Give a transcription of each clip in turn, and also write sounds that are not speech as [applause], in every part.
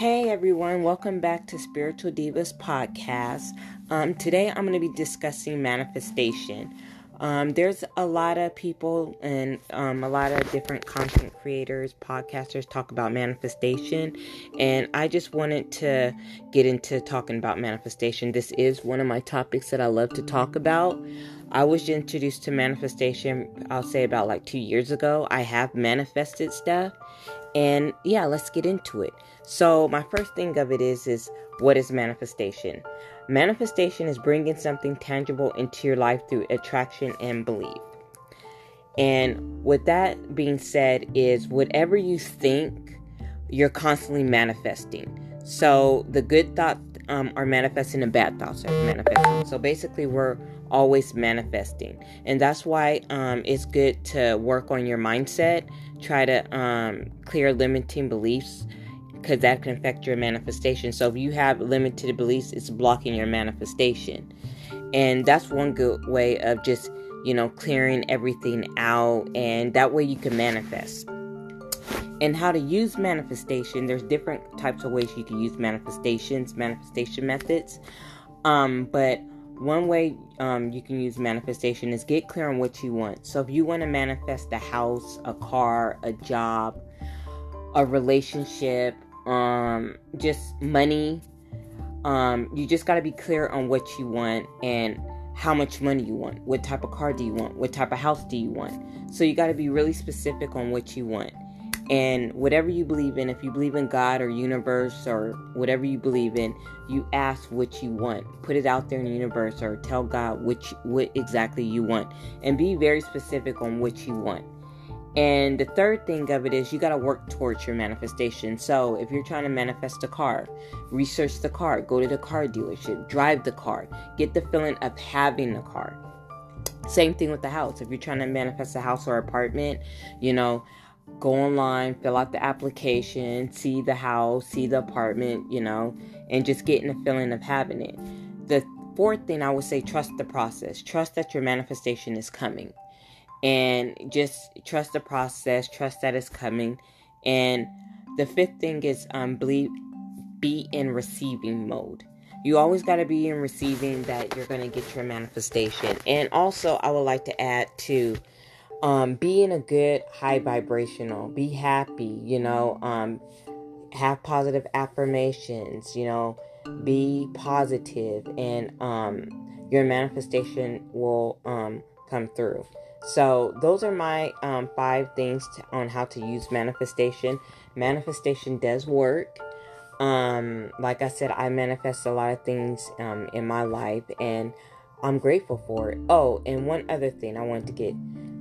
Hey everyone, welcome back to Spiritual Divas Podcast. Um, today I'm going to be discussing manifestation. Um, there's a lot of people and um, a lot of different content creators, podcasters talk about manifestation, and I just wanted to get into talking about manifestation. This is one of my topics that I love to talk about. I was introduced to manifestation, I'll say about like two years ago. I have manifested stuff, and yeah, let's get into it. So, my first thing of it is is what is manifestation? Manifestation is bringing something tangible into your life through attraction and belief. And with that being said is whatever you think, you're constantly manifesting. So, the good thoughts um, are manifesting and bad thoughts are manifesting. So, basically, we're always manifesting. And that's why um, it's good to work on your mindset, try to um, clear limiting beliefs because that can affect your manifestation. So if you have limited beliefs, it's blocking your manifestation. And that's one good way of just, you know, clearing everything out and that way you can manifest. And how to use manifestation, there's different types of ways you can use manifestations, manifestation methods. Um, but one way um, you can use manifestation is get clear on what you want. So if you want to manifest a house, a car, a job, a relationship, um, just money. Um, you just got to be clear on what you want and how much money you want. What type of car do you want? What type of house do you want? So you got to be really specific on what you want. And whatever you believe in, if you believe in God or universe or whatever you believe in, you ask what you want. Put it out there in the universe or tell God which what exactly you want and be very specific on what you want. And the third thing of it is you got to work towards your manifestation. So if you're trying to manifest a car, research the car, go to the car dealership, drive the car, get the feeling of having the car. Same thing with the house. If you're trying to manifest a house or apartment, you know, go online, fill out the application, see the house, see the apartment, you know, and just getting the feeling of having it. The fourth thing I would say trust the process. Trust that your manifestation is coming and just trust the process, trust that it's coming. And the fifth thing is um, believe, be in receiving mode. You always got to be in receiving that you're going to get your manifestation. And also, I would like to add to um, be in a good high vibrational, be happy, you know, um, have positive affirmations, you know, be positive, and um, your manifestation will um, come through. So, those are my um, five things to, on how to use manifestation. Manifestation does work. Um, like I said, I manifest a lot of things um, in my life, and I'm grateful for it. Oh, and one other thing I wanted to get,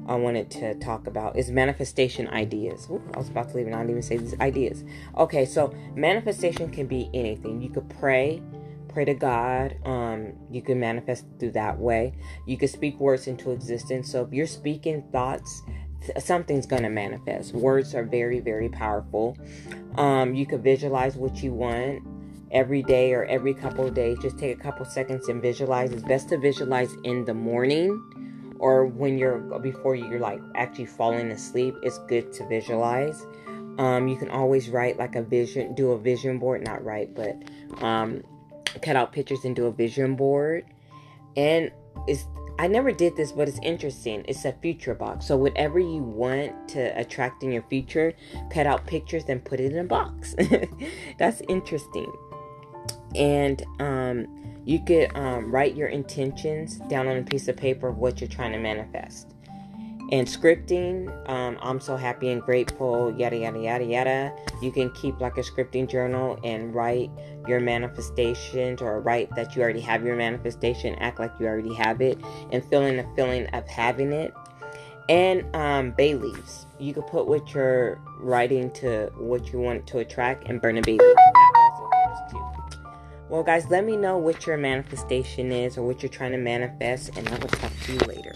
I wanted to talk about is manifestation ideas. Ooh, I was about to leave and I didn't even say these ideas. Okay, so manifestation can be anything. You could pray pray to God. Um, you can manifest through that way. You could speak words into existence. So if you're speaking thoughts, something's going to manifest. Words are very, very powerful. Um, you can visualize what you want every day or every couple of days. Just take a couple seconds and visualize. It's best to visualize in the morning or when you're before you're like actually falling asleep. It's good to visualize. Um, you can always write like a vision, do a vision board, not write, but um, cut out pictures and do a vision board. And it's I never did this, but it's interesting. It's a future box. So whatever you want to attract in your future, cut out pictures and put it in a box. [laughs] That's interesting. And um, you could um, write your intentions down on a piece of paper of what you're trying to manifest. And scripting um, i'm so happy and grateful yada yada yada yada. You can keep like a scripting journal and write your manifestations or write that you already have your manifestation act like you already have it and feeling the feeling of having it. And um, bay leaves. You could put what you're writing to what you want to attract and burn a bay leaf well guys let me know what your manifestation is or what you're trying to manifest and i will talk to you later